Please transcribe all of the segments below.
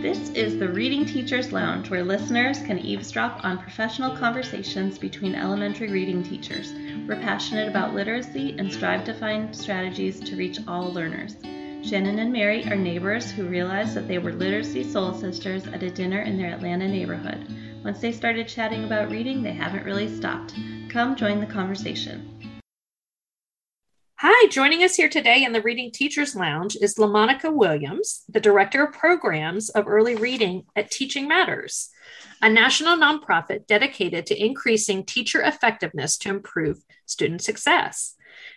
This is the Reading Teachers Lounge, where listeners can eavesdrop on professional conversations between elementary reading teachers. We're passionate about literacy and strive to find strategies to reach all learners. Shannon and Mary are neighbors who realized that they were literacy soul sisters at a dinner in their Atlanta neighborhood. Once they started chatting about reading, they haven't really stopped. Come join the conversation. Hi, joining us here today in the Reading Teachers Lounge is LaMonica Williams, the Director of Programs of Early Reading at Teaching Matters, a national nonprofit dedicated to increasing teacher effectiveness to improve student success.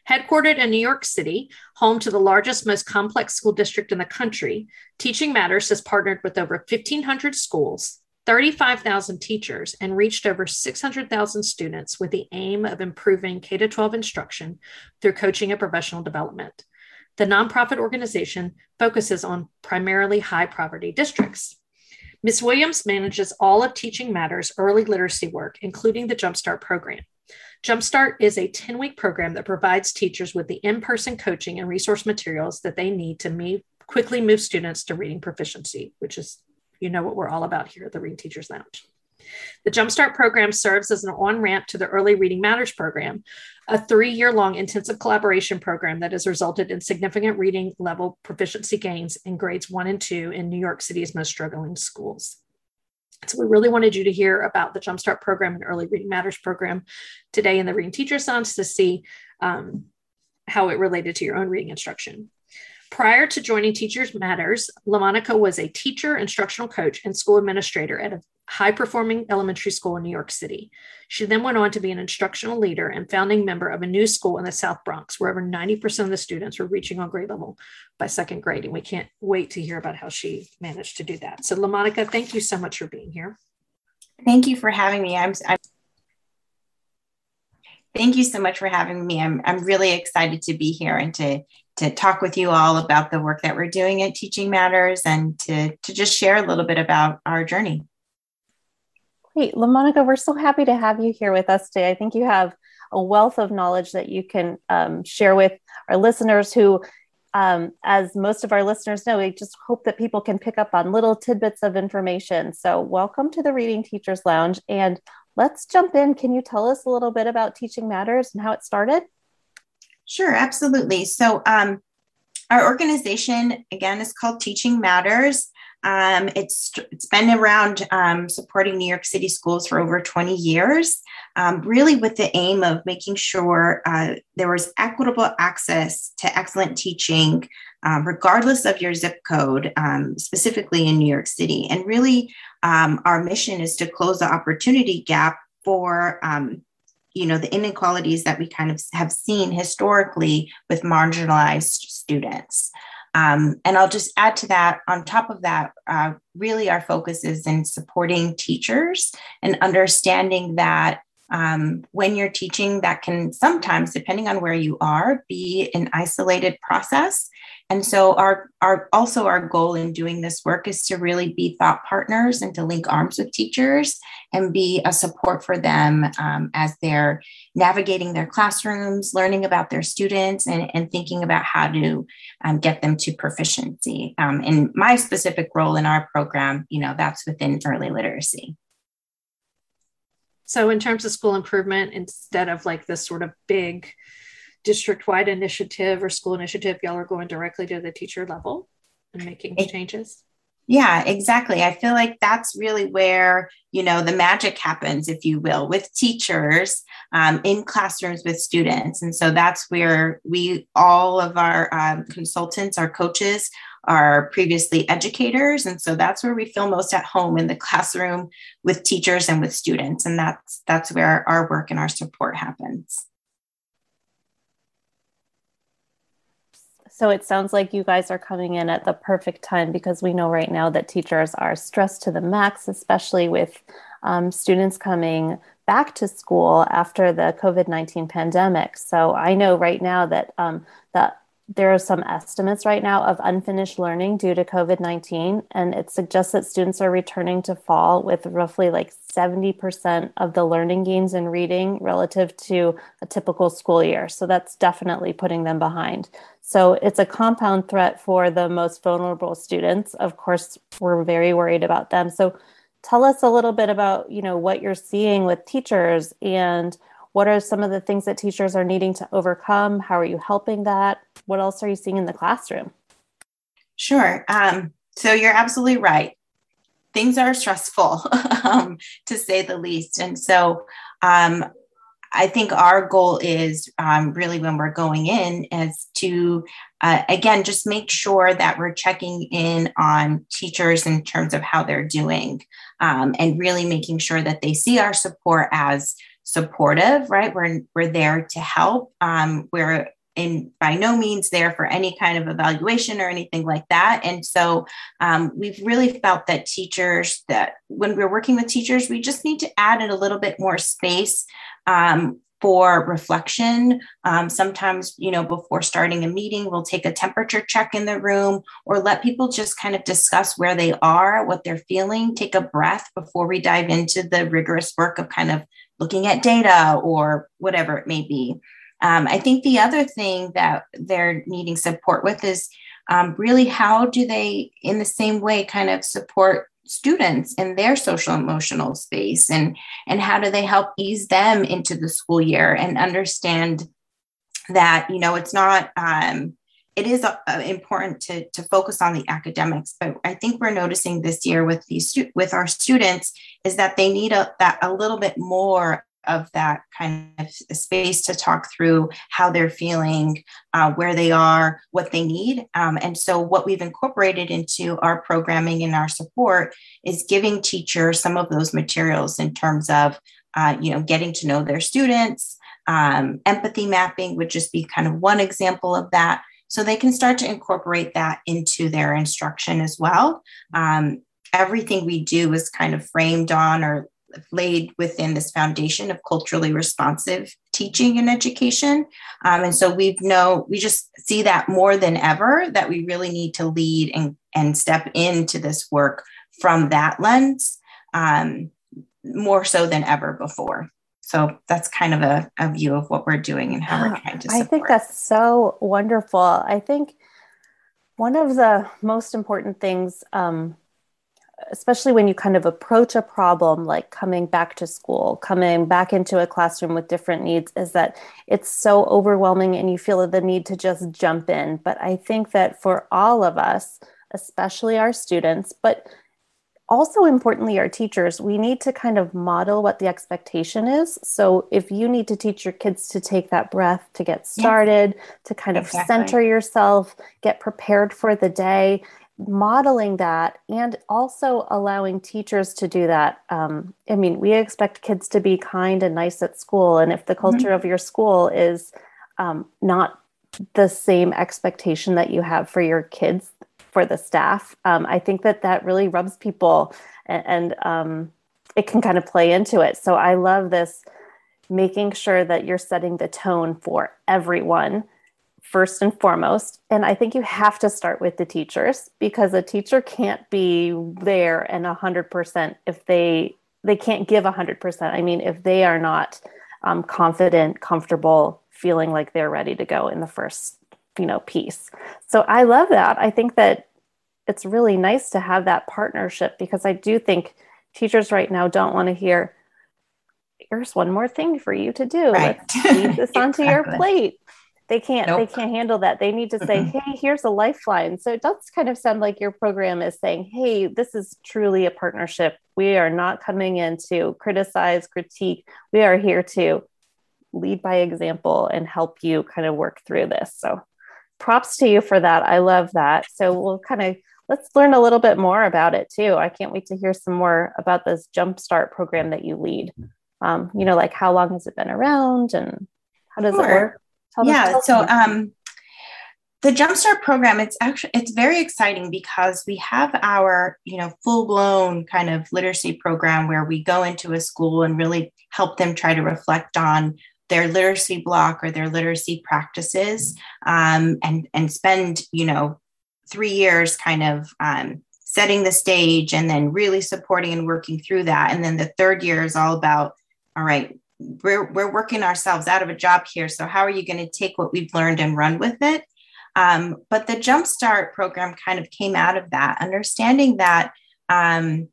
Headquartered in New York City, home to the largest, most complex school district in the country, Teaching Matters has partnered with over 1,500 schools 35,000 teachers and reached over 600,000 students with the aim of improving K 12 instruction through coaching and professional development. The nonprofit organization focuses on primarily high poverty districts. Ms. Williams manages all of Teaching Matters early literacy work, including the Jumpstart program. Jumpstart is a 10 week program that provides teachers with the in person coaching and resource materials that they need to move, quickly move students to reading proficiency, which is you know what we're all about here at the Reading Teachers Lounge. The Jumpstart program serves as an on ramp to the Early Reading Matters program, a three year long intensive collaboration program that has resulted in significant reading level proficiency gains in grades one and two in New York City's most struggling schools. So, we really wanted you to hear about the Jumpstart program and Early Reading Matters program today in the Reading Teachers Lounge to see um, how it related to your own reading instruction. Prior to joining Teachers Matters, LaMonica was a teacher, instructional coach, and school administrator at a high performing elementary school in New York City. She then went on to be an instructional leader and founding member of a new school in the South Bronx, where over 90% of the students were reaching on grade level by second grade. And we can't wait to hear about how she managed to do that. So, LaMonica, thank you so much for being here. Thank you for having me. I'm, I'm thank you so much for having me. I'm, I'm really excited to be here and to to talk with you all about the work that we're doing at Teaching Matters and to, to just share a little bit about our journey. Great. LaMonica, we're so happy to have you here with us today. I think you have a wealth of knowledge that you can um, share with our listeners who, um, as most of our listeners know, we just hope that people can pick up on little tidbits of information. So, welcome to the Reading Teachers Lounge. And let's jump in. Can you tell us a little bit about Teaching Matters and how it started? Sure, absolutely. So, um, our organization again is called Teaching Matters. Um, it's it's been around um, supporting New York City schools for over 20 years, um, really with the aim of making sure uh, there was equitable access to excellent teaching, um, regardless of your zip code, um, specifically in New York City. And really, um, our mission is to close the opportunity gap for you know the inequalities that we kind of have seen historically with marginalized students. Um, and i'll just add to that on top of that uh, really our focus is in supporting teachers and understanding that um, when you're teaching that can sometimes depending on where you are be an isolated process and so our, our also our goal in doing this work is to really be thought partners and to link arms with teachers and be a support for them um, as they're navigating their classrooms, learning about their students, and, and thinking about how to um, get them to proficiency. Um, in my specific role in our program, you know, that's within early literacy. So, in terms of school improvement, instead of like this sort of big district wide initiative or school initiative, y'all are going directly to the teacher level and making it, changes? Yeah, exactly. I feel like that's really where, you know, the magic happens, if you will, with teachers um, in classrooms with students. And so that's where we, all of our um, consultants, our coaches, are previously educators. And so that's where we feel most at home in the classroom with teachers and with students. And that's that's where our work and our support happens. So it sounds like you guys are coming in at the perfect time because we know right now that teachers are stressed to the max, especially with um, students coming back to school after the COVID 19 pandemic. So I know right now that um, that there are some estimates right now of unfinished learning due to COVID 19, and it suggests that students are returning to fall with roughly like 70% of the learning gains in reading relative to a typical school year. So that's definitely putting them behind. So it's a compound threat for the most vulnerable students. Of course, we're very worried about them. So tell us a little bit about, you know, what you're seeing with teachers and what are some of the things that teachers are needing to overcome? How are you helping that? What else are you seeing in the classroom? Sure. Um, so you're absolutely right. Things are stressful, um, to say the least. And so um, I think our goal is um, really when we're going in is to, uh, again, just make sure that we're checking in on teachers in terms of how they're doing um, and really making sure that they see our support as supportive, right? We're, we're there to help. Um, we're in by no means there for any kind of evaluation or anything like that. And so um, we've really felt that teachers that when we're working with teachers, we just need to add in a little bit more space um, for reflection. Um, sometimes, you know, before starting a meeting, we'll take a temperature check in the room or let people just kind of discuss where they are, what they're feeling, take a breath before we dive into the rigorous work of kind of looking at data or whatever it may be. Um, I think the other thing that they're needing support with is um, really how do they, in the same way, kind of support students in their social emotional space? And and how do they help ease them into the school year and understand that you know it's not um, it is uh, important to, to focus on the academics. But i think we're noticing this year with these with our students is that they need a, that a little bit more of that kind of space to talk through how they're feeling, uh, where they are, what they need. Um, and so, what we've incorporated into our programming and our support is giving teachers some of those materials in terms of, uh, you know, getting to know their students. Um, empathy mapping would just be kind of one example of that. So they can start to incorporate that into their instruction as well. Um, everything we do is kind of framed on or laid within this foundation of culturally responsive teaching and education. Um, and so we know we just see that more than ever that we really need to lead and, and step into this work from that lens um, more so than ever before. So that's kind of a, a view of what we're doing and how we're trying to support. I think that's so wonderful. I think one of the most important things um, especially when you kind of approach a problem like coming back to school, coming back into a classroom with different needs, is that it's so overwhelming and you feel the need to just jump in. But I think that for all of us, especially our students, but also importantly our teachers we need to kind of model what the expectation is so if you need to teach your kids to take that breath to get started yeah. to kind of exactly. center yourself get prepared for the day modeling that and also allowing teachers to do that. Um, I mean, we expect kids to be kind and nice at school. And if the culture mm-hmm. of your school is um, not the same expectation that you have for your kids, for the staff, um, I think that that really rubs people and, and um, it can kind of play into it. So I love this making sure that you're setting the tone for everyone first and foremost. And I think you have to start with the teachers because a teacher can't be there and 100% if they they can't give 100%. I mean, if they are not um, confident, comfortable, feeling like they're ready to go in the first, you know, piece. So I love that. I think that it's really nice to have that partnership because I do think teachers right now don't want to hear, here's one more thing for you to do. Right. Let's leave this onto your plate they can't nope. they can't handle that. They need to say hey here's a lifeline. So it does kind of sound like your program is saying hey this is truly a partnership. We are not coming in to criticize critique. We are here to lead by example and help you kind of work through this. So props to you for that. I love that. So we'll kind of let's learn a little bit more about it too. I can't wait to hear some more about this jumpstart program that you lead. Um, you know like how long has it been around and how does sure. it work Tell yeah. so um, the Jumpstart program, it's actually it's very exciting because we have our you know full blown kind of literacy program where we go into a school and really help them try to reflect on their literacy block or their literacy practices um, and and spend you know three years kind of um, setting the stage and then really supporting and working through that and then the third year is all about all right we're, we're working ourselves out of a job here. So how are you going to take what we've learned and run with it? Um, but the Jumpstart program kind of came out of that, understanding that um,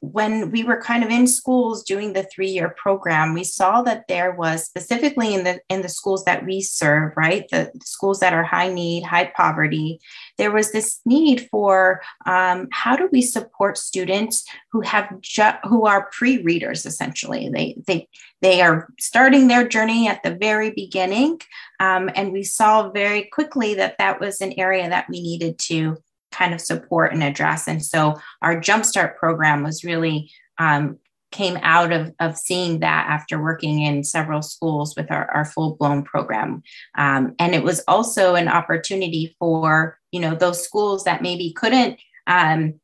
when we were kind of in schools doing the three-year program we saw that there was specifically in the in the schools that we serve right the, the schools that are high need high poverty there was this need for um, how do we support students who have ju- who are pre-readers essentially? They they they are starting their journey at the very beginning um, and we saw very quickly that that was an area that we needed to kind of support and address. And so our Jumpstart program was really um, came out of, of seeing that after working in several schools with our, our full-blown program um, and it was also an opportunity for you know those schools that maybe couldn't um,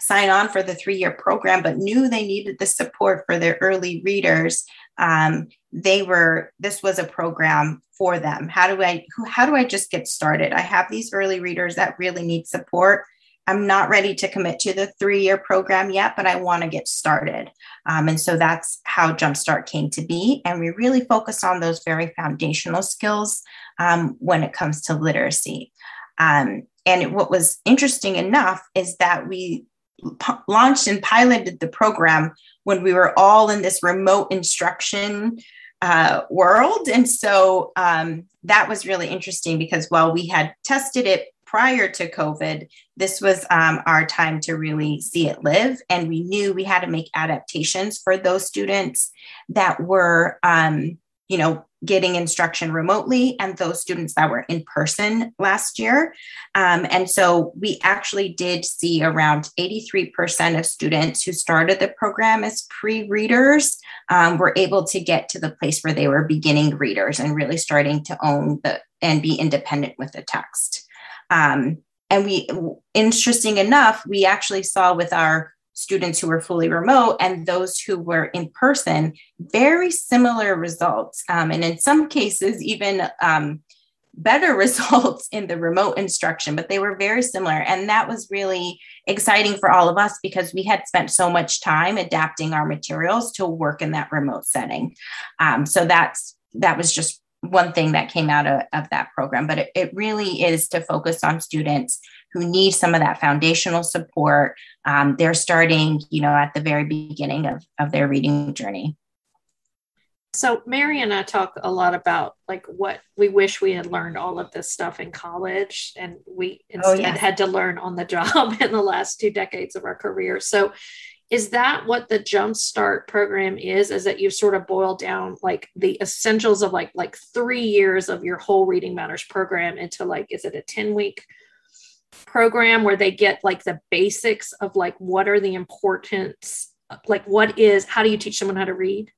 sign on for the three-year program but knew they needed the support for their early readers um, they were this was a program for them. How do i how do i just get started? I have these early readers that really need support. I'm not ready to commit to the three year program yet but i want to get started. Um, and so that's how jumpstart came to be and we really focus on those very foundational skills um, when it comes to literacy. Um, and what was interesting enough is that we p- launched and piloted the program when we were all in this remote instruction uh, world. And so um, that was really interesting because while we had tested it prior to COVID, this was um, our time to really see it live. And we knew we had to make adaptations for those students that were, um, you know, getting instruction remotely and those students that were in person last year. Um, and so we actually did see around 83% of students who started the program as pre readers um, were able to get to the place where they were beginning readers and really starting to own the and be independent with the text. Um, and we, interesting enough, we actually saw with our students who were fully remote and those who were in person, very similar results. Um, and in some cases, even um, better results in the remote instruction, but they were very similar. And that was really exciting for all of us because we had spent so much time adapting our materials to work in that remote setting. Um, so that's that was just one thing that came out of, of that program, but it, it really is to focus on students who need some of that foundational support. Um, they're starting, you know, at the very beginning of, of their reading journey. So Mary and I talk a lot about like what we wish we had learned all of this stuff in college and we oh, instead oh, had to learn on the job in the last two decades of our career. So is that what the jumpstart program is is that you sort of boil down like the essentials of like like three years of your whole reading matters program into like is it a 10 week program where they get like the basics of like what are the importance like what is how do you teach someone how to read?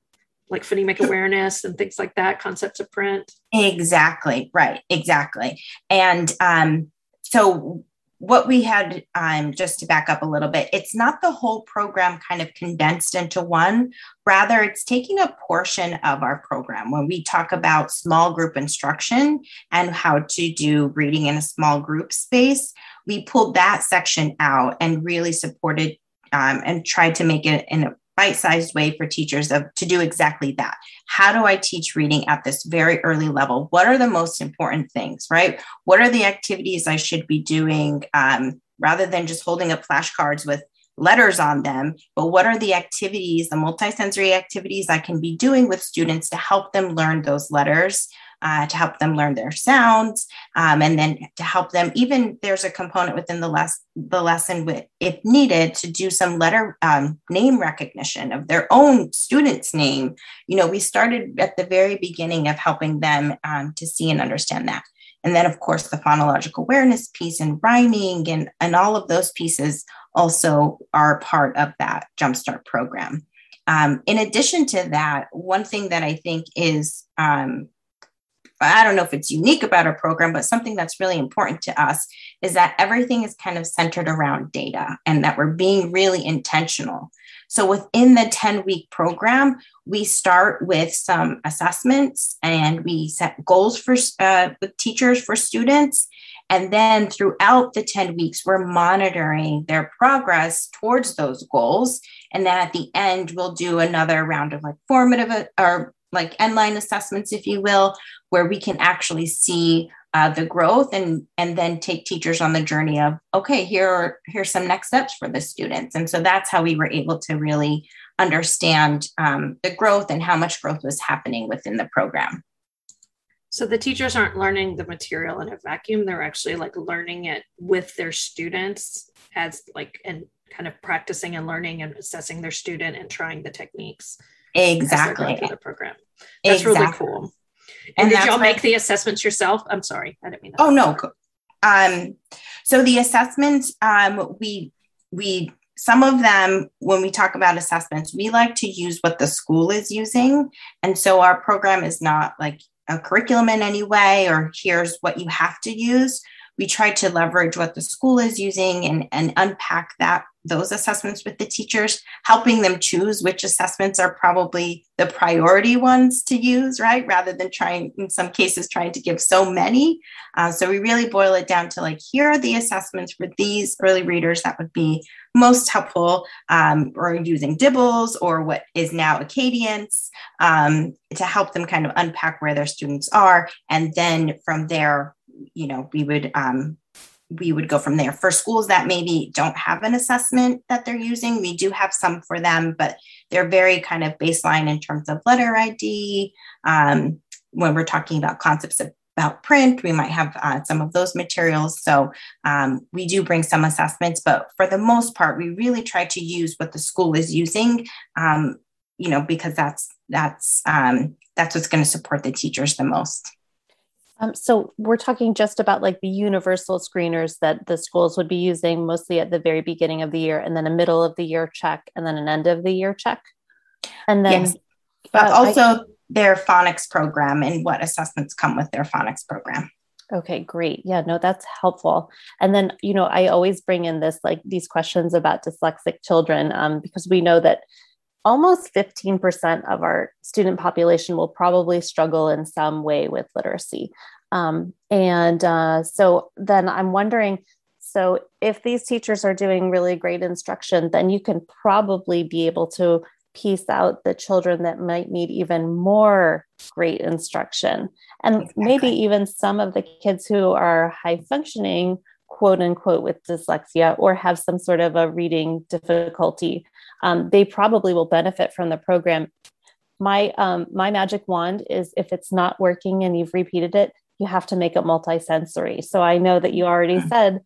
Like phonemic awareness and things like that concepts of print. Exactly right exactly. And um so what we had, um, just to back up a little bit, it's not the whole program kind of condensed into one. Rather, it's taking a portion of our program when we talk about small group instruction and how to do reading in a small group space. We pulled that section out and really supported um, and tried to make it in a bite-sized way for teachers of to do exactly that. How do i teach reading at this very early level? What are the most important things right? What are the activities i should be doing um, rather than just holding up flashcards with letters on them but what are the activities the multisensory activities i can be doing with students to help them learn those letters uh, to help them learn their sounds, um, and then to help them. Even there's a component within the, les- the lesson, with, if needed, to do some letter um, name recognition of their own student's name. You know, we started at the very beginning of helping them um, to see and understand that. And then, of course, the phonological awareness piece and rhyming and, and all of those pieces also are part of that Jumpstart program. Um, in addition to that, one thing that I think is um, I don't know if it's unique about our program, but something that's really important to us is that everything is kind of centered around data and that we're being really intentional. So within the 10 week program, we start with some assessments and we set goals for uh, with teachers for students. And then throughout the 10 weeks, we're monitoring their progress towards those goals. And then at the end, we'll do another round of like formative uh, or like end line assessments, if you will, where we can actually see uh, the growth and and then take teachers on the journey of okay here are here's some next steps for the students. And so that's how we were able to really understand um, the growth and how much growth was happening within the program. So the teachers aren't learning the material in a vacuum. They're actually like learning it with their students as like and kind of practicing and learning and assessing their student and trying the techniques exactly. through the program that's exactly. really cool and, and did y'all make the assessments yourself? I'm sorry, I didn't mean. That. Oh no. Um, so the assessments, um, we we some of them when we talk about assessments, we like to use what the school is using, and so our program is not like a curriculum in any way or here's what you have to use we try to leverage what the school is using and, and unpack that those assessments with the teachers helping them choose which assessments are probably the priority ones to use right? Rather than trying in some cases trying to give so many. Uh, so we really boil it down to like here are the assessments for these early readers that would be most helpful um, or using DIBELS or what is now Acadience um, to help them kind of unpack where their students are. And then from there you know, we would um, we would go from there. For schools that maybe don't have an assessment that they're using, we do have some for them, but they're very kind of baseline in terms of letter ID. Um, when we're talking about concepts of, about print, we might have uh, some of those materials. So um, we do bring some assessments, but for the most part, we really try to use what the school is using. Um, you know, because that's that's um, that's what's going to support the teachers the most. Um, so we're talking just about like the universal screeners that the schools would be using mostly at the very beginning of the year, and then a middle of the year check, and then an end of the year check. And then, yes. but uh, also I, their phonics program and what assessments come with their phonics program. Okay, great. Yeah, no, that's helpful. And then, you know, I always bring in this like these questions about dyslexic children um, because we know that almost 15% of our student population will probably struggle in some way with literacy. Um, and uh, so then I'm wondering so if these teachers are doing really great instruction, then you can probably be able to piece out the children that might need even more great instruction. And exactly. maybe even some of the kids who are high functioning quote unquote with dyslexia or have some sort of a reading difficulty um, they probably will benefit from the program my um, my magic wand is if it's not working and you've repeated it you have to make it multisensory so i know that you already mm-hmm. said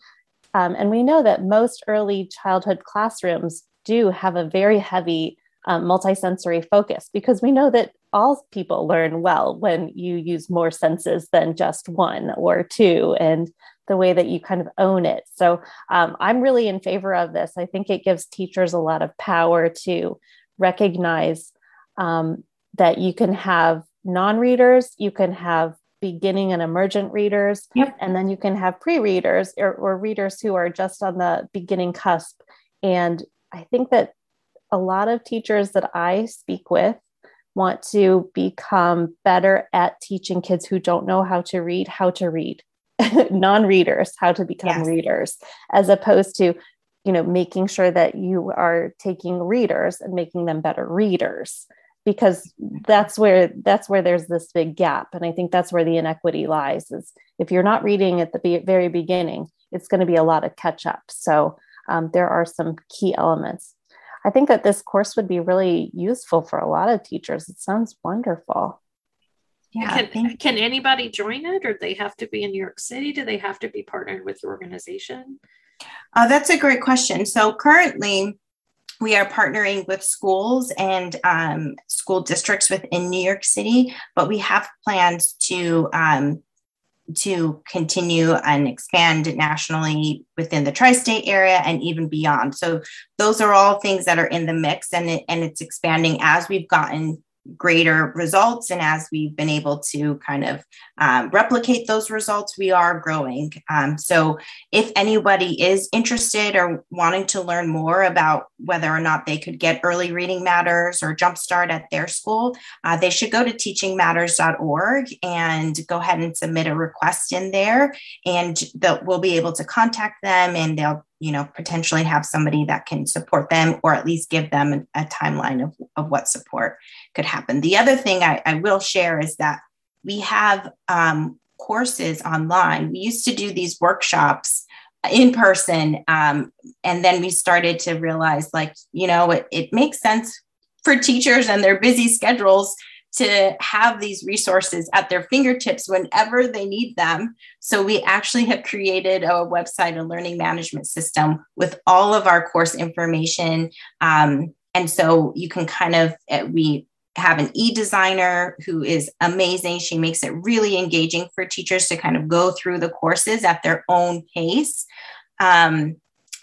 um, and we know that most early childhood classrooms do have a very heavy um, multisensory focus because we know that all people learn well when you use more senses than just one or two and the way that you kind of own it. So um, i'm really in favor of this. I think it gives teachers a lot of power to recognize um, that you can have non-readers you can have beginning and emergent readers yep. and then you can have pre-readers or, or readers who are just on the beginning cusp. And i think that a lot of teachers that I speak with want to become better at teaching kids who don't know how to read how to read. Non-readers how to become yes. readers as opposed to you know making sure that you are taking readers and making them better readers. Because that's where that's where there's this big gap and i think that's where the inequity lies is if you're not reading at the very beginning it's going to be a lot of catch up so um, there are some key elements I think that this course would be really useful for a lot of teachers. It sounds wonderful. Yeah. Can, can anybody join it or they have to be in New York City? Do they have to be partnered with the organization? Uh, that's a great question. So currently, we are partnering with schools and um, school districts within New York City, but we have plans to um, to continue and expand nationally within the tri-state area and even beyond. So those are all things that are in the mix and it, and it's expanding as we've gotten greater results. And as we've been able to kind of um, replicate those results, we are growing. Um, so, if anybody is interested or wanting to learn more about whether or not they could get early reading matters or jumpstart at their school, uh, they should go to teachingmatters.org and go ahead and submit a request in there. And we'll be able to contact them and they'll you know potentially have somebody that can support them or at least give them a, timeline of, of what support could happen the other thing I, I will share is that we have um, courses online. We used to do these workshops in person. Um, and then we started to realize, like, you know, it, it makes sense for teachers and their busy schedules to have these resources at their fingertips whenever they need them. So we actually have created a website, a learning management system with all of our course information. Um, and so you can kind of, uh, we have an e-designer who is amazing. She makes it really engaging for teachers to kind of go through the courses at their own pace. Um,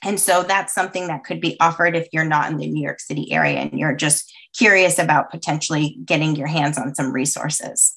and so that's something that could be offered if you're not in the New York City area and you're just curious about potentially getting your hands on some resources.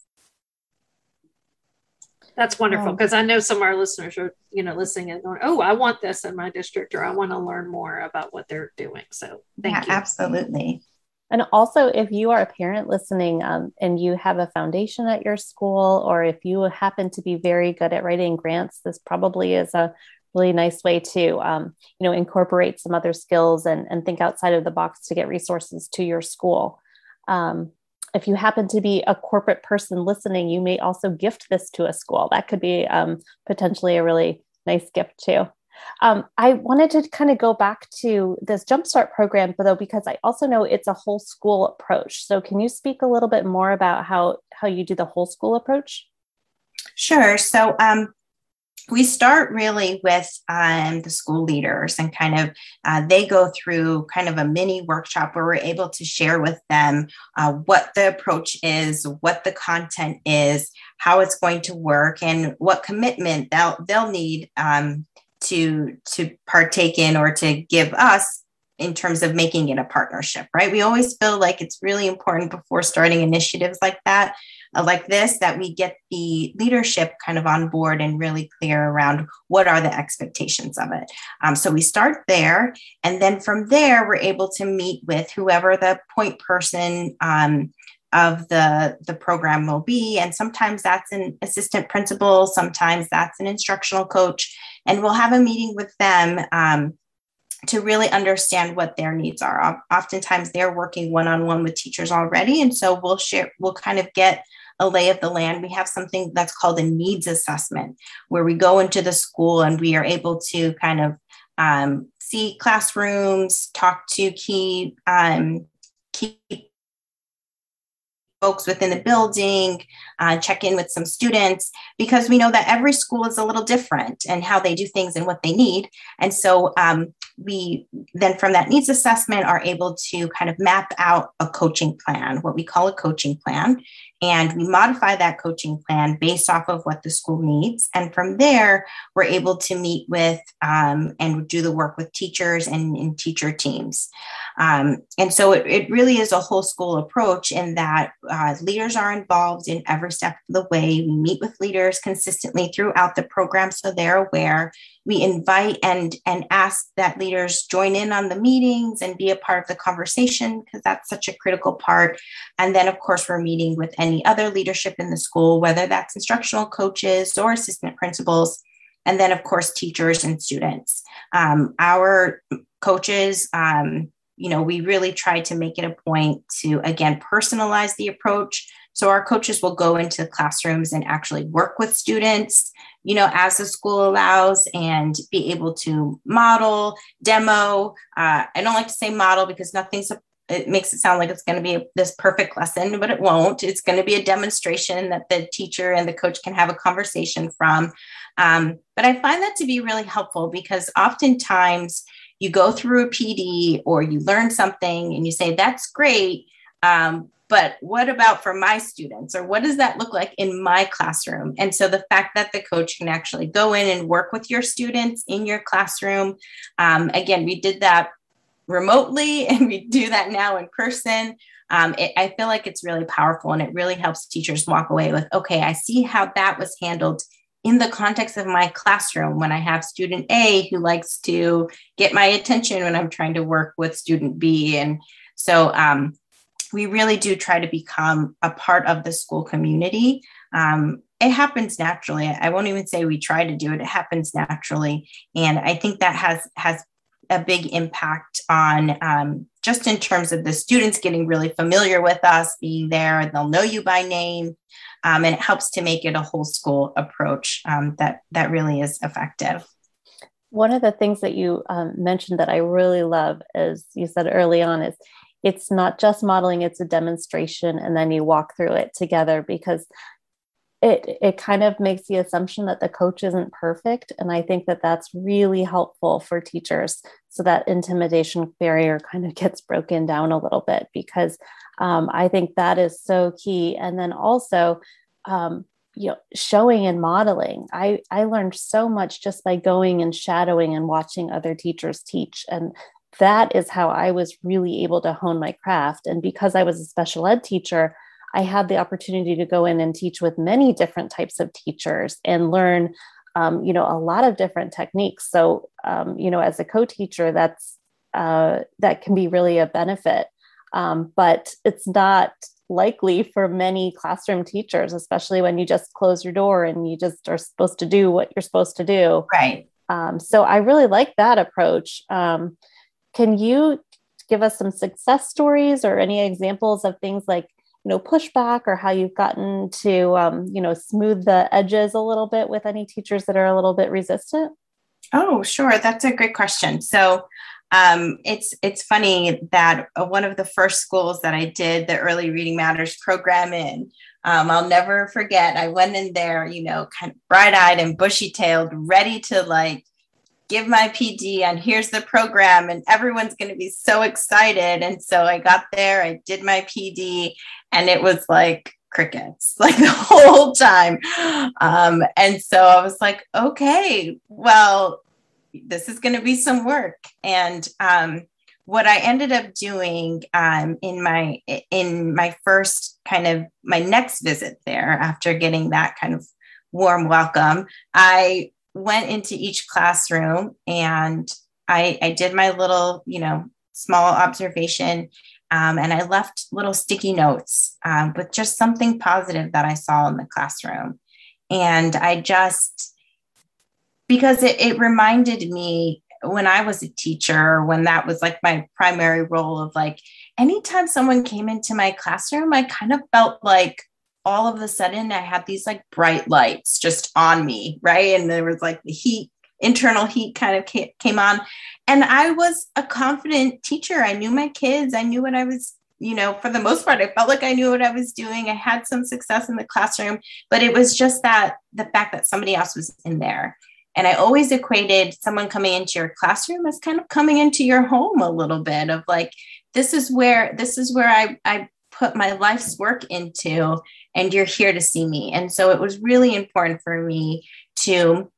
That's wonderful because I know some of our listeners are, you know, listening and going, "Oh, I want this in my district," or "I want to learn more about what they're doing." So, thank yeah, you. Absolutely. And also, if you are a parent listening um, and you have a foundation at your school, or if you happen to be very good at writing grants, this probably is a really nice way to um, you know incorporate some other skills and, and think outside of the box to get resources to your school um, if you happen to be a corporate person listening you may also gift this to a school that could be um, potentially a really nice gift too um, I wanted to kind of go back to this Jumpstart program, though, because I also know it's a whole school approach. So, can you speak a little bit more about how how you do the whole school approach? Sure. So, um, we start really with um, the school leaders and kind of uh, they go through kind of a mini workshop where we're able to share with them uh, what the approach is what the content is how it's going to work and what commitment they'll they'll need um, to to partake in or to give us in terms of making it a partnership right we always feel like it's really important before starting initiatives like that uh, like this that we get the leadership kind of on board and really clear around what are the expectations of it. Um, so we start there. And then from there, we're able to meet with whoever the point person um, of the, the program will be. And sometimes that's an assistant principal, sometimes that's an instructional coach. And we'll have a meeting with them. Um, to really understand what their needs are. Oftentimes they're working one on one with teachers already. And so we'll share, we'll kind of get a lay of the land, we have something that's called a needs assessment, where we go into the school and we are able to kind of um, see classrooms, talk to key um, key folks within the building, uh, check in with some students, because we know that every school is a little different and how they do things and what they need. And so um, we then, from that needs assessment, are able to kind of map out a coaching plan, what we call a coaching plan. And we modify that coaching plan based off of what the school needs. And from there, we're able to meet with um, and do the work with teachers and, and teacher teams. Um, and so it, it, really is a whole school approach in that uh, leaders are involved in every step of the way. We meet with leaders consistently throughout the program so they're aware. We invite and, and ask that leaders join in on the meetings and be a part of the conversation because that's such a critical part. And then, of course, we're meeting with any other leadership in the school, whether that's instructional coaches or assistant principals and then of course teachers and students um, our coaches um, you know, we really try to make it a point to, again, personalize the approach. So our coaches will go into classrooms and actually work with students, you know, as the school allows and be able to model, demo. Uh, I don't like to say model because nothing's a, it makes it sound like it's going to be this perfect lesson, but it won't. It's going to be a demonstration that the teacher and the coach can have a conversation from. Um, but I find that to be really helpful because oftentimes you go through a PD or you learn something and you say, that's great. Um, but what about for my students or what does that look like in my classroom and so the fact that the coach can actually go in and work with your students in your classroom um, again we did that remotely and we do that now in person um, it, i feel like it's really powerful and it really helps teachers walk away with okay i see how that was handled in the context of my classroom when I have student A who likes to get my attention when I'm trying to work with student B. And so um, we really do try to become a part of the school community. Um, it happens naturally. I won't even say we try to do it. It happens naturally. And I think that has has a big impact on um, just in terms of the students getting really familiar with us, being there, they'll know you by name. Um, and it helps to make it a whole school approach um, that that really is effective. One of the things that you um, mentioned that I really love, as you said early on, is it's not just modeling; it's a demonstration, and then you walk through it together because it it kind of makes the assumption that the coach isn't perfect. And i think that that's really helpful for teachers so that intimidation barrier kind of gets broken down a little bit because um, i think that is so key. And then also um, you know showing and modeling. I i learned so much just by going and shadowing and watching other teachers teach. And that is how i was really able to hone my craft. And because i was a special ed teacher I had the opportunity to go in and teach with many different types of teachers and learn, um, you know, a lot of different techniques. So, um, you know, as a co-teacher, that's uh, that can be really a benefit, um, but it's not likely for many classroom teachers, especially when you just close your door and you just are supposed to do what you're supposed to do. Right. Um, so I really like that approach. Um, can you give us some success stories or any examples of things like you know pushback or how you've gotten to um, you know smooth the edges a little bit with any teachers that are a little bit resistant? Oh sure. That's a great question. So um, it's it's funny that one of the first schools that I did the early reading matters program in, um, I'll never forget. I went in there, you know, kind of bright eyed and bushy tailed, ready to like give my PD and here's the program and everyone's going to be so excited. And so I got there, I did my PD and it was like crickets like the whole time. Um, and so I was like, okay, well, this is going to be some work. And um, what I ended up doing um, in my in my first kind of my next visit there after getting that kind of warm welcome, I went into each classroom and I, I did my little, you know, small observation um, and I left little sticky notes um, with just something positive that I saw in the classroom. And I just, because it, it reminded me when I was a teacher, when that was like my primary role of like, anytime someone came into my classroom, I kind of felt like all of a sudden I had these like bright lights just on me, right? And there was like the heat, internal heat kind of came on. And I was a confident teacher. I knew my kids, I knew what I was, you know, for the most part, I felt like I knew what I was doing. I had some success in the classroom, but it was just that the fact that somebody else was in there. And I always equated someone coming into your classroom as kind of coming into your home a little bit of like, this is where this is where I, I put my life's work into and you're here to see me. And so it was really important for me to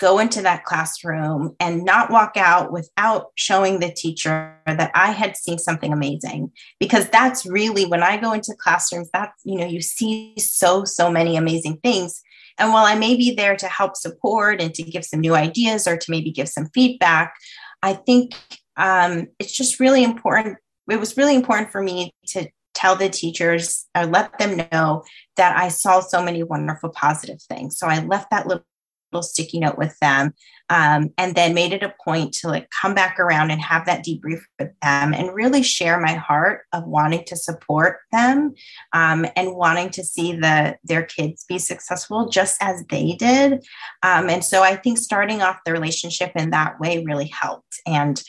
go into that classroom and not walk out without showing the teacher that I had seen something amazing because that's really when I go into classrooms that's you know you see so so many amazing things and while I may be there to help support and to give some new ideas or to maybe give some feedback I think um, it's just really important it was really important for me to tell the teachers or let them know that I saw so many wonderful positive things. So I left that little, little sticky note with them um, and then made it a point to like come back around and have that debrief with them and really share my heart of wanting to support them um, and wanting to see the their kids be successful just as they did. Um, and so I think starting off the relationship in that way really helped. And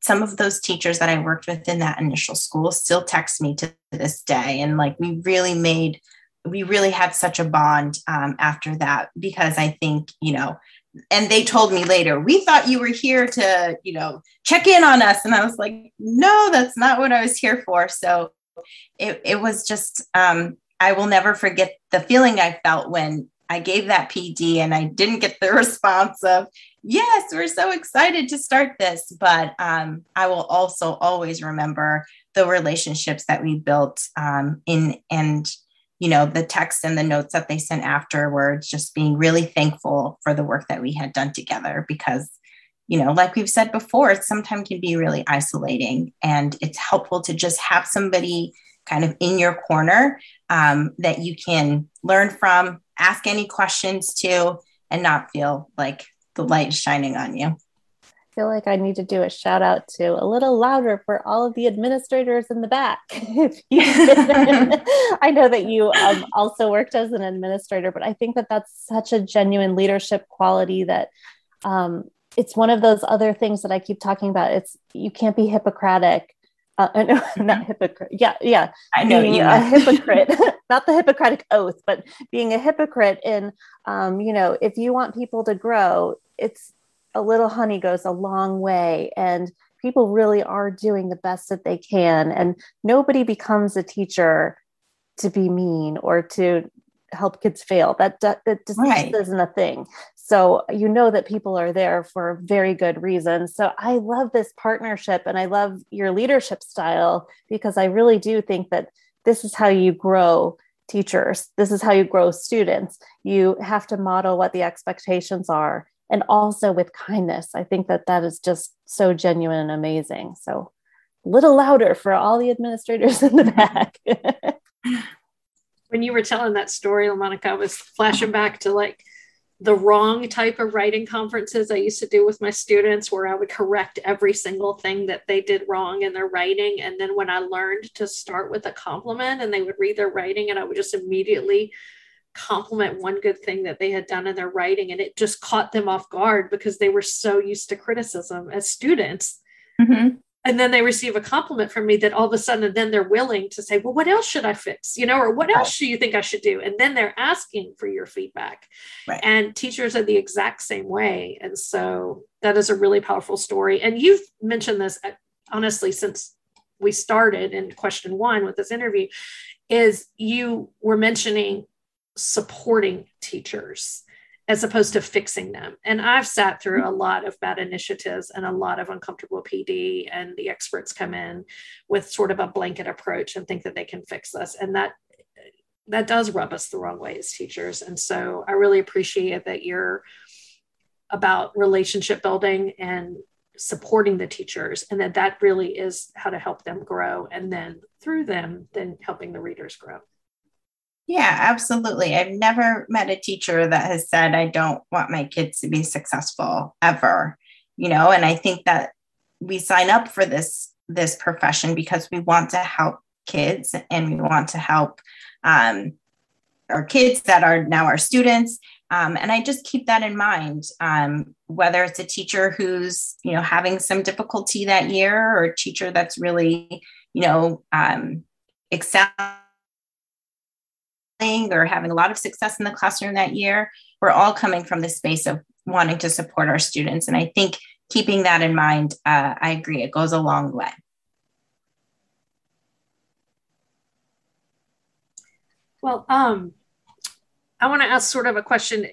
some of those teachers that I worked with in that initial school still text me to this day. And like we really made, we really had such a bond um, after that because I think, you know, and they told me later, we thought you were here to, you know, check in on us. And I was like, no, that's not what I was here for. So it, it was just, um, I will never forget the feeling I felt when I gave that PD and I didn't get the response of, yes, we're so excited to start this. But um, I will also always remember the relationships that we built um, in and you know the text and the notes that they sent afterwards just being really thankful for the work that we had done together because you know like we've said before it sometimes can be really isolating and it's helpful to just have somebody kind of in your corner um, that you can learn from ask any questions to and not feel like the light shining on you. I feel like I need to do a shout out to a little louder for all of the administrators in the back. I know that you um, also worked as an administrator, but I think that that's such a genuine leadership quality that um, it's one of those other things that I keep talking about. It's you can't be Hippocratic. Uh, no, mm-hmm. not hypocrite. Yeah, yeah. I know being you a hypocrite, not the Hippocratic oath, but being a hypocrite in, um, you know, if you want people to grow, it's a little honey goes a long way, and people really are doing the best that they can, and nobody becomes a teacher to be mean or to help kids fail. That that, that just, right. isn't a thing. So you know that people are there for very good reasons. So I love this partnership and I love your leadership style because I really do think that this is how you grow teachers. This is how you grow students. You have to model what the expectations are and also with kindness. I think that that is just so genuine and amazing. So a little louder for all the administrators in the back. when you were telling that story, Monica, I was flashing back to like the wrong type of writing conferences I used to do with my students where I would correct every single thing that they did wrong in their writing. And then when I learned to start with a compliment and they would read their writing and I would just immediately compliment one good thing that they had done in their writing. And it just caught them off guard because they were so used to criticism as students. Mm-hmm and then they receive a compliment from me that all of a sudden and then they're willing to say well what else should i fix you know or what else do you think i should do and then they're asking for your feedback right. and teachers are the exact same way and so that is a really powerful story and you've mentioned this uh, honestly since we started in question one with this interview is you were mentioning supporting teachers as opposed to fixing them. And I've sat through a lot of bad initiatives and a lot of uncomfortable PD, and the experts come in with sort of a blanket approach and think that they can fix this. And that that does rub us the wrong way as teachers. And so I really appreciate that you're about relationship building and supporting the teachers and that that really is how to help them grow and then through them then helping the readers grow yeah, absolutely. I've never met a teacher that has said, I don't want my kids to be successful ever, you know, and I think that we sign up for this this profession because we want to help kids and we want to help um, our kids that are now our students um, and i just keep that in mind um, whether it's a teacher who's you know having some difficulty that year or a teacher that's really you know um, excelling or having a lot of success in the classroom that year, we're all coming from the space of wanting to support our students. And I think keeping that in mind, uh, I agree, it goes a long way. Well, um, I want to ask sort of a question.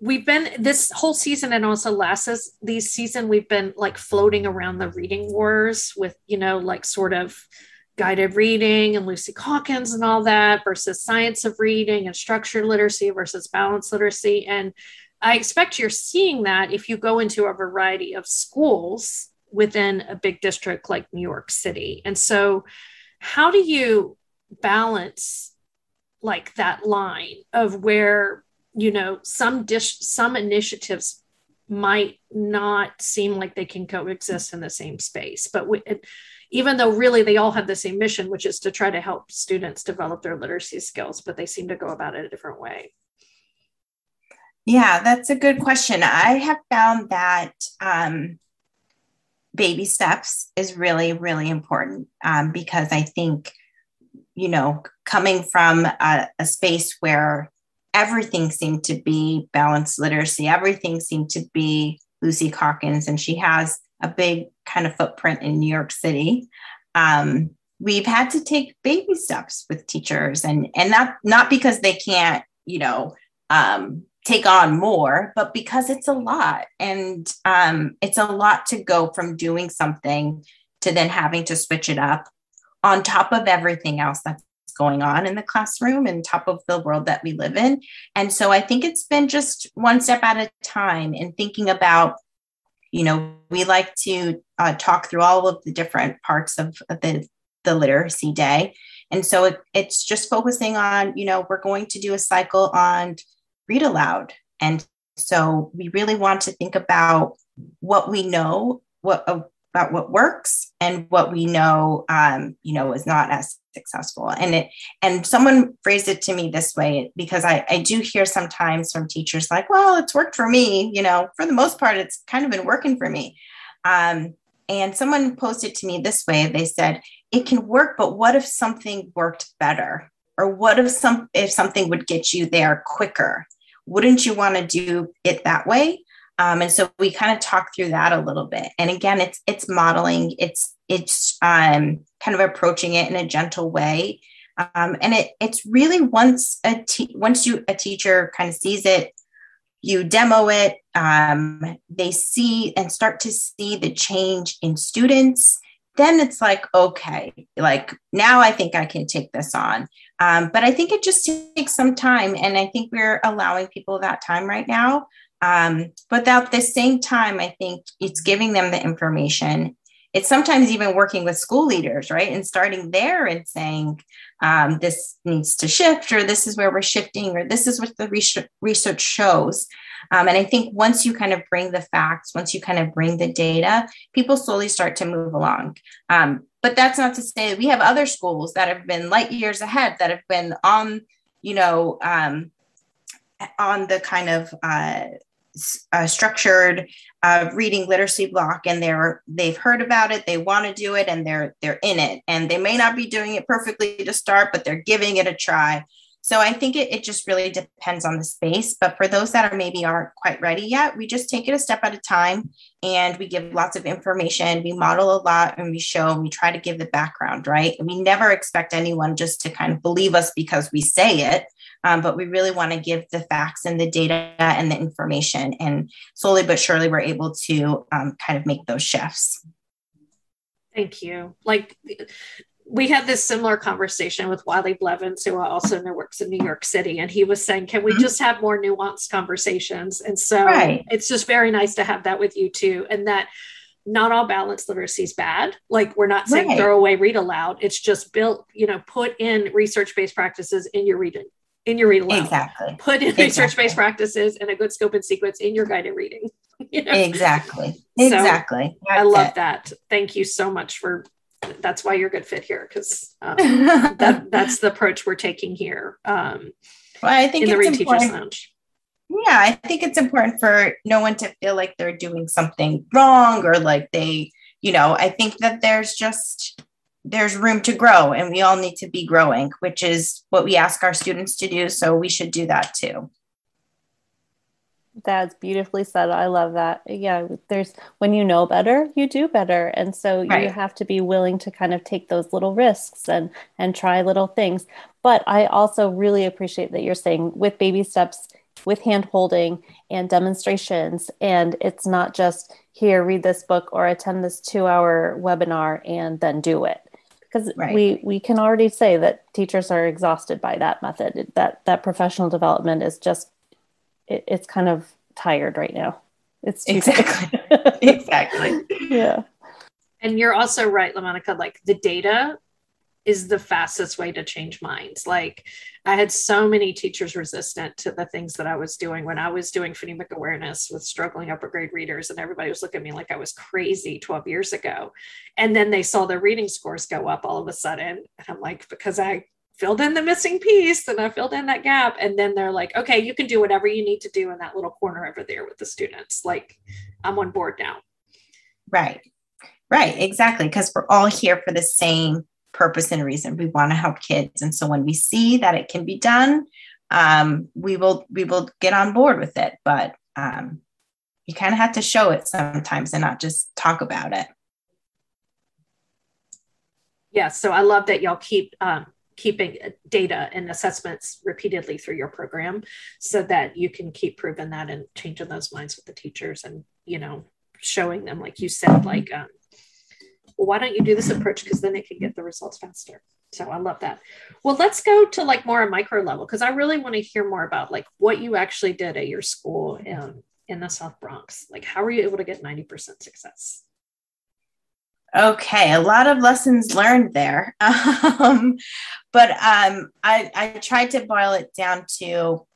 We've been this whole season and also last these season, we've been like floating around the reading wars with, you know, like sort of guided reading and Lucy Calkins and all that versus science of reading and structured literacy versus balanced literacy. And I expect you're seeing that if you go into a variety of schools within a big district like New York City. And so, how do you balance like that line of where, you know, some dish, some initiatives might not seem like they can coexist in the same space, but we, even though really they all have the same mission, which is to try to help students develop their literacy skills, but they seem to go about it a different way. Yeah, that's a good question. I have found that um, baby steps is really, really important um, because I think, you know, coming from a, a space where everything seemed to be balanced literacy, everything seemed to be Lucy Calkins, and she has a big kind of footprint in New York City. Um, we've had to take baby steps with teachers, and and not not because they can't, you know, um, take on more, but because it's a lot, and um, it's a lot to go from doing something to then having to switch it up on top of everything else that's going on in the classroom and top of the world that we live in. And so I think it's been just one step at a time in thinking about you know, we like to uh, talk through all of the different parts of, the, the literacy day. And so it, it's just focusing on, you know, we're going to do a cycle on read aloud. And so we really want to think about what we know what about what works and what we know um, you know is not as successful. And it and someone phrased it to me this way because I, I do hear sometimes from teachers like well it's worked for me you know for the most part it's kind of been working for me. Um, and someone posted to me this way. They said it can work but what if something worked better? Or what if some if something would get you there quicker? Wouldn't you want to do it that way um, and so we kind of talk through that a little bit. And again it's it's modeling it's it's um, kind of approaching it in a gentle way. Um, and it it's really once a te- once you a teacher kind of sees it you demo it um, they see and start to see the change in students then it's like okay like now i think i can take this on. Um, but i think it just takes some time. And i think we're allowing people that time right now um, but at the same time i think it's giving them the information. It's sometimes even working with school leaders right? And starting there and saying um, this needs to shift or this is where we're shifting or this is what the research shows. Um, and I think once you kind of bring the facts, once you kind of bring the data, people slowly start to move along. Um, but that's not to say we have other schools that have been light years ahead that have been on, you know, um, on the kind of uh, uh, structured uh, reading literacy block, and they're they've heard about it, they want to do it, and they're they're in it, and they may not be doing it perfectly to start, but they're giving it a try. So I think it, it just really depends on the space. But for those that are maybe aren't quite ready yet, we just take it a step at a time and we give lots of information. We model a lot and we show, and we try to give the background, right? We never expect anyone just to kind of believe us because we say it. Um, but we really want to give the facts and the data and the information. And slowly but surely, we're able to um, kind of make those shifts. Thank you. Like we had this similar conversation with Wiley Blevins, who also works in New York City, and he was saying, "Can we mm-hmm. just have more nuanced conversations?" And so right. it's just very nice to have that with you too, and that not all balanced literacy is bad. Like we're not saying right. throw away read aloud. It's just built, you know, put in research based practices in your reading, in your read aloud. Exactly. Put in exactly. research based practices and a good scope and sequence in your guided reading. You know? Exactly. Exactly. I love it. that. Thank you so much for that's why you're a good fit here because um, that that's the approach we're taking here. Um, well, I think in the Read Teachers Lounge. Yeah, I think it's important for no one to feel like they're doing something wrong or like they, you know, I think that there's just there's room to grow and we all need to be growing, which is what we ask our students to do. So we should do that too. That's beautifully said. I love that. Yeah, there's when you know better, you do better. And so right. you have to be willing to kind of take those little risks and and try little things. But I also really appreciate that you're saying with baby steps, with hand holding and demonstrations and it's not just here read this book or attend this 2-hour webinar and then do it because right. we we can already say that teachers are exhausted by that method that that professional development is just it, it's kind of tired right now. It's exactly, exactly. Yeah. And you're also right, LaMonica, like the data is the fastest way to change minds. Like I had so many teachers resistant to the things that I was doing when I was doing phonemic awareness with struggling upper grade readers, and everybody was looking at me like I was crazy 12 years ago. And then they saw their reading scores go up all of a sudden. And I'm like, because I filled in the missing piece and I filled in that gap. And then they're like, okay, you can do whatever you need to do in that little corner over there with the students. Like, I'm on board now. Right. Right. Exactly. Because we're all here for the same purpose and reason. We want to help kids. And so when we see that it can be done, um, we will we will get on board with it. But um, you kind of have to show it sometimes and not just talk about it. Yeah, so I love that y'all keep um, keeping data and assessments repeatedly through your program so that you can keep proving that and changing those minds with the teachers and you know showing them like you said like um, well, why don't you do this approach because then it can get the results faster so i love that well let's go to like more a micro level because i really want to hear more about like what you actually did at your school in, in the south bronx like how were you able to get 90% success Okay, a lot of lessons learned there. Um, but um, I, I tried to boil it down to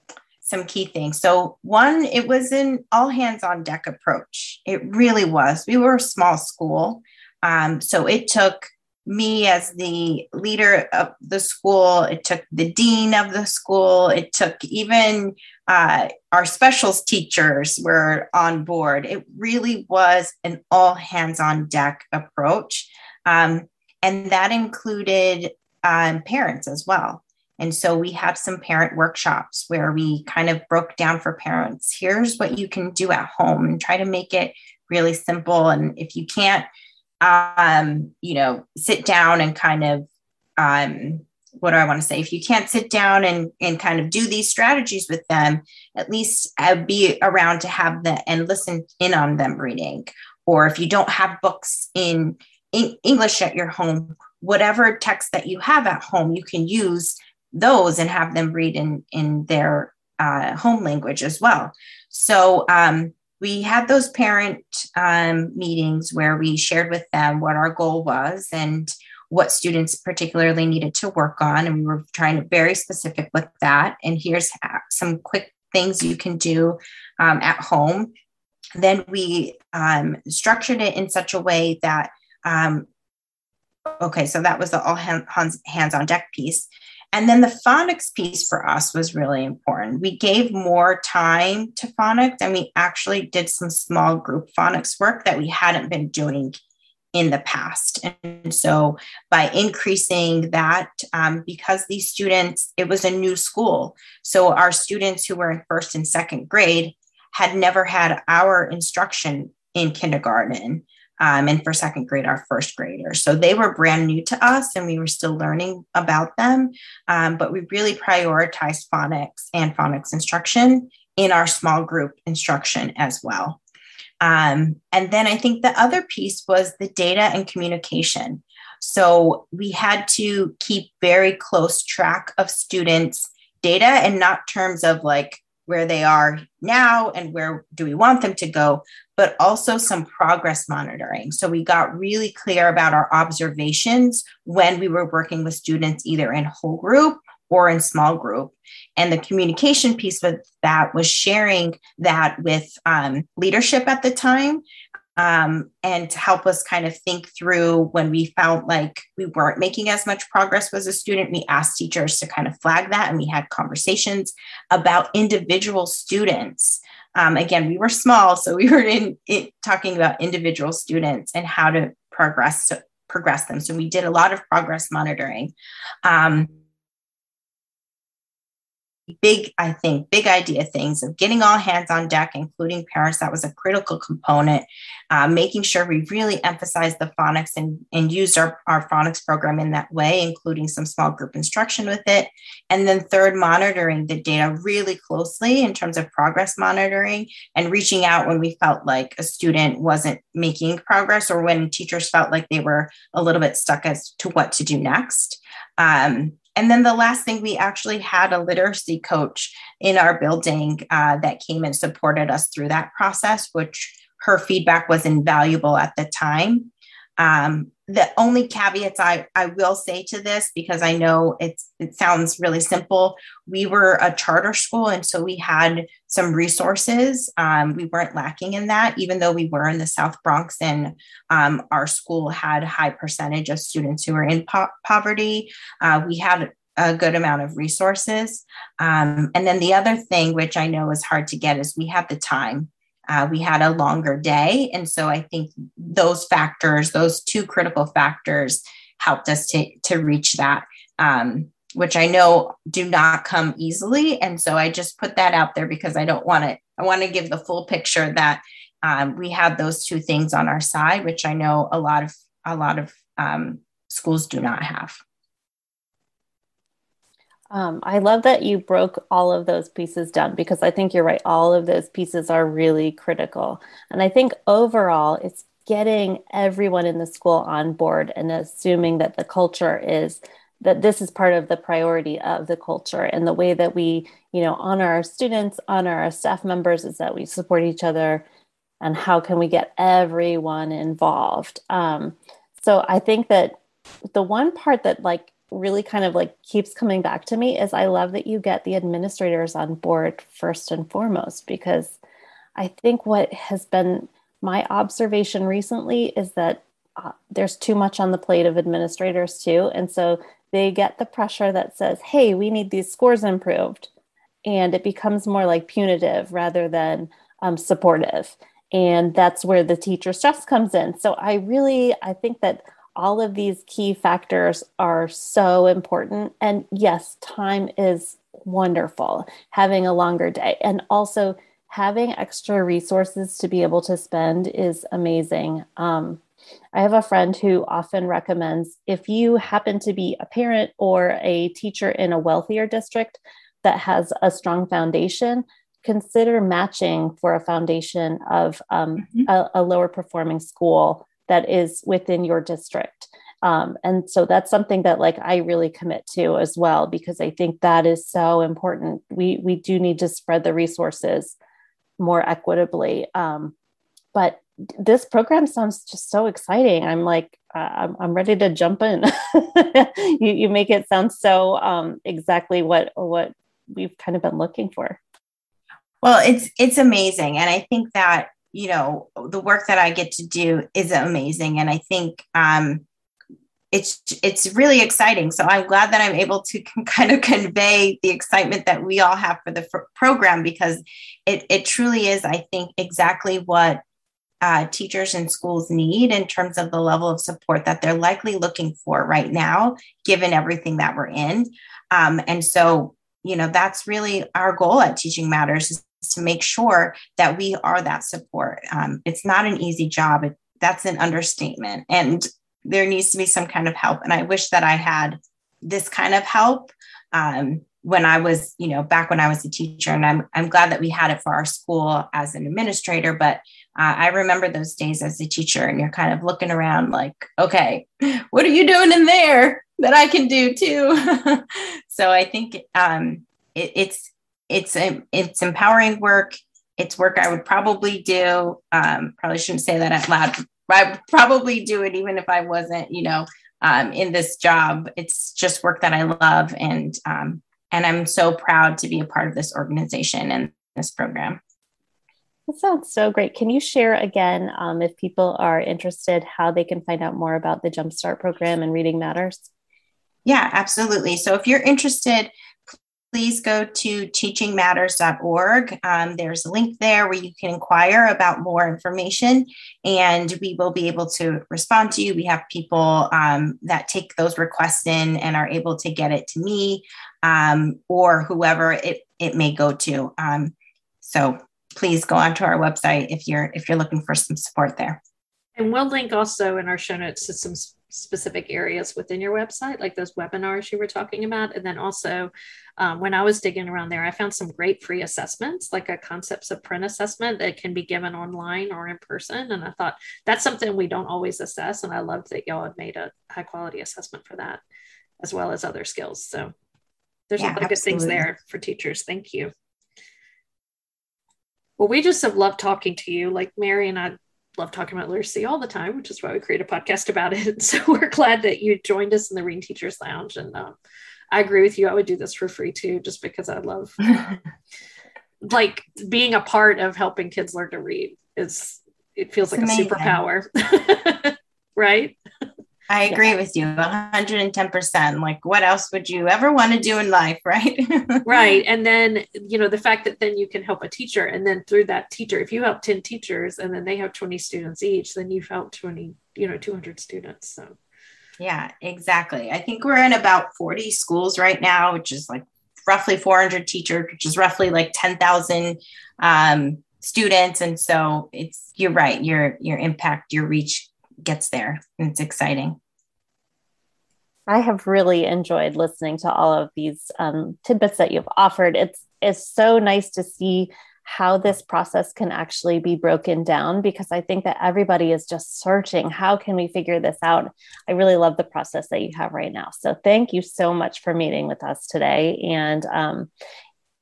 some key things. So, one, it was an all hands on deck approach. It really was. We were a small school. Um, so, it took me as the leader of the school, it took the dean of the school, it took even uh, our specials teachers were on board. It really was an all hands on deck approach. Um, and that included um, parents as well. And so we had some parent workshops where we kind of broke down for parents here's what you can do at home and try to make it really simple. And if you can't, um, you know, sit down and kind of, um, what do I want to say? If you can't sit down and, and kind of do these strategies with them, at least uh, be around to have the and listen in on them reading. Or if you don't have books in, in English at your home, whatever text that you have at home, you can use those and have them read in in their uh, home language as well. So um, we had those parent um, meetings where we shared with them what our goal was and what students particularly needed to work on, and we were trying to very specific with that. And here's some quick things you can do um, at home. Then we um, structured it in such a way that um, okay, so that was the all hands, hands on deck piece. And then the phonics piece for us was really important. We gave more time to phonics and we actually did some small group phonics work that we hadn't been doing in the past. And so by increasing that, um, because these students, it was a new school. So our students who were in first and second grade had never had our instruction in kindergarten um, and for second grade, our first graders. So they were brand new to us and we were still learning about them. Um, but we really prioritized phonics and phonics instruction in our small group instruction as well. Um, and then I think the other piece was the data and communication. So we had to keep very close track of students' data and not terms of like where they are now and where do we want them to go, but also some progress monitoring. So we got really clear about our observations when we were working with students either in whole group or in small group. And the communication piece with that was sharing that with um, leadership at the time um, and to help us kind of think through when we felt like we weren't making as much progress as a student, we asked teachers to kind of flag that and we had conversations about individual students um, again, we were small, so we were in, in, talking about individual students and how to progress progress them. So we did a lot of progress monitoring. Um, big, I think, big idea things of getting all hands on deck, including parents. That was a critical component. Uh, making sure we really emphasized the phonics and, and used our, our phonics program in that way, including some small group instruction with it. And then, third, monitoring the data really closely in terms of progress monitoring and reaching out when we felt like a student wasn't making progress or when teachers felt like they were a little bit stuck as to what to do next. Um, and then the last thing, we actually had a literacy coach in our building uh, that came and supported us through that process, which her feedback was invaluable at the time. Um, the only caveats I, I will say to this, because I know it's it sounds really simple, we were a charter school, and so we had some resources. Um, we weren't lacking in that, even though we were in the South Bronx, and um, our school had high percentage of students who were in po- poverty. Uh, we had a good amount of resources. Um, and then the other thing, which I know is hard to get, is we had the time. Uh, we had a longer day. And so I think those factors, those two critical factors, helped us to, to reach that, um, which I know do not come easily. And so I just put that out there because I don't want to, I want to give the full picture that um, we have those two things on our side, which I know a lot of, a lot of um, schools do not have. Um, I love that you broke all of those pieces down because I think you're right. All of those pieces are really critical. And I think overall, it's getting everyone in the school on board and assuming that the culture is that this is part of the priority of the culture and the way that we you know honor our students honor our staff members is that we support each other and how can we get everyone involved um, so i think that the one part that like really kind of like keeps coming back to me is I love that you get the administrators on board first and foremost because I think what has been my observation recently is that uh, there's too much on the plate of administrators too. And so they get the pressure that says hey we need these scores improved. And it becomes more like punitive rather than um, supportive. And that's where the teacher stress comes in. So i really i think that all of these key factors are so important. And yes, time is wonderful, having a longer day, and also having extra resources to be able to spend is amazing. Um, I have a friend who often recommends if you happen to be a parent or a teacher in a wealthier district that has a strong foundation, consider matching for a foundation of um, mm-hmm. a, a lower performing school that is within your district. Um, and so that's something that like I really commit to as well because I think that is so important. We we do need to spread the resources more equitably. Um, but this program sounds just so exciting. I'm like uh, I'm, I'm ready to jump in. you you make it sound so um, exactly what what we've kind of been looking for. Well, it's it's amazing, and I think that you know the work that i get to do is amazing. And i think um, it's it's really exciting. So i'm glad that i'm able to kind of convey the excitement that we all have for the program because it, it truly is i think exactly what uh, teachers and schools need in terms of the level of support that they're likely looking for right now given everything that we're in. Um, and so you know that's really our goal at teaching matters is to make sure that we are that support. Um, it's not an easy job. It, that's an understatement. And there needs to be some kind of help. And I wish that I had this kind of help um, when I was, you know, back when I was a teacher. And I'm, I'm glad that we had it for our school as an administrator. But uh, I remember those days as a teacher, and you're kind of looking around like, okay, what are you doing in there that I can do too? so I think um, it, it's it's a, it's empowering work. It's work I would probably do. Um, probably shouldn't say that out loud. I would probably do it even if I wasn't, you know, um, in this job. It's just work that I love, and um, and I'm so proud to be a part of this organization and this program. That sounds so great. Can you share again, um, if people are interested, how they can find out more about the Jumpstart program and Reading Matters? Yeah, absolutely. So if you're interested, please go to teachingmatters.org. Um, there's a link there where you can inquire about more information, and we will be able to respond to you. We have people um, that take those requests in and are able to get it to me um, or whoever it, it may go to. Um, so please go onto our website if you're if you're looking for some support there. And we'll link also in our show notes to some specific areas within your website, like those webinars you were talking about. And then also, um, when I was digging around there, I found some great free assessments, like a concepts of print assessment that can be given online or in person. And I thought that's something we don't always assess. And I loved that y'all had made a high quality assessment for that, as well as other skills. So there's yeah, a lot of good things there for teachers. Thank you. Well, we just have loved talking to you. Like Mary and I love talking about literacy all the time, which is why we create a podcast about it. So we're glad that you joined us in the Reading Teachers Lounge. And um, I agree with you. I would do this for free too, just because I love like being a part of helping kids learn to read. Is it feels it's like amazing. a superpower, right? I agree yeah. with you 110%. Like, what else would you ever want to do in life? Right. right. And then, you know, the fact that then you can help a teacher, and then through that teacher, if you help 10 teachers and then they have 20 students each, then you've helped 20, you know, 200 students. So, yeah, exactly. I think we're in about 40 schools right now, which is like roughly 400 teachers, which is roughly like 10,000 um, students. And so it's, you're right. Your, your impact, your reach gets there. It's exciting. I have really enjoyed listening to all of these um, tidbits that you've offered. It's it's so nice to see how this process can actually be broken down because I think that everybody is just searching how can we figure this out. I really love the process that you have right now. So thank you so much for meeting with us today, and um,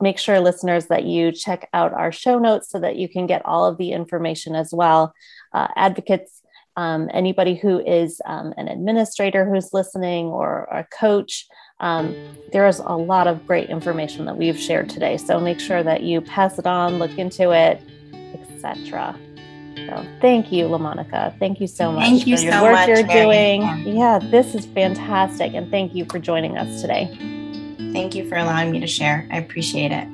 make sure listeners that you check out our show notes so that you can get all of the information as well. Uh, advocates um, anybody who is um, an administrator who's listening or a coach. Um, there's a lot of great information that we've shared today. So make sure that you pass it on, look into it, etc. So thank you, LaMonica. Thank you so much thank you for your so work much, you're Mary. doing. Yeah, this is fantastic. And thank you for joining us today. Thank you for allowing me to share. I appreciate it.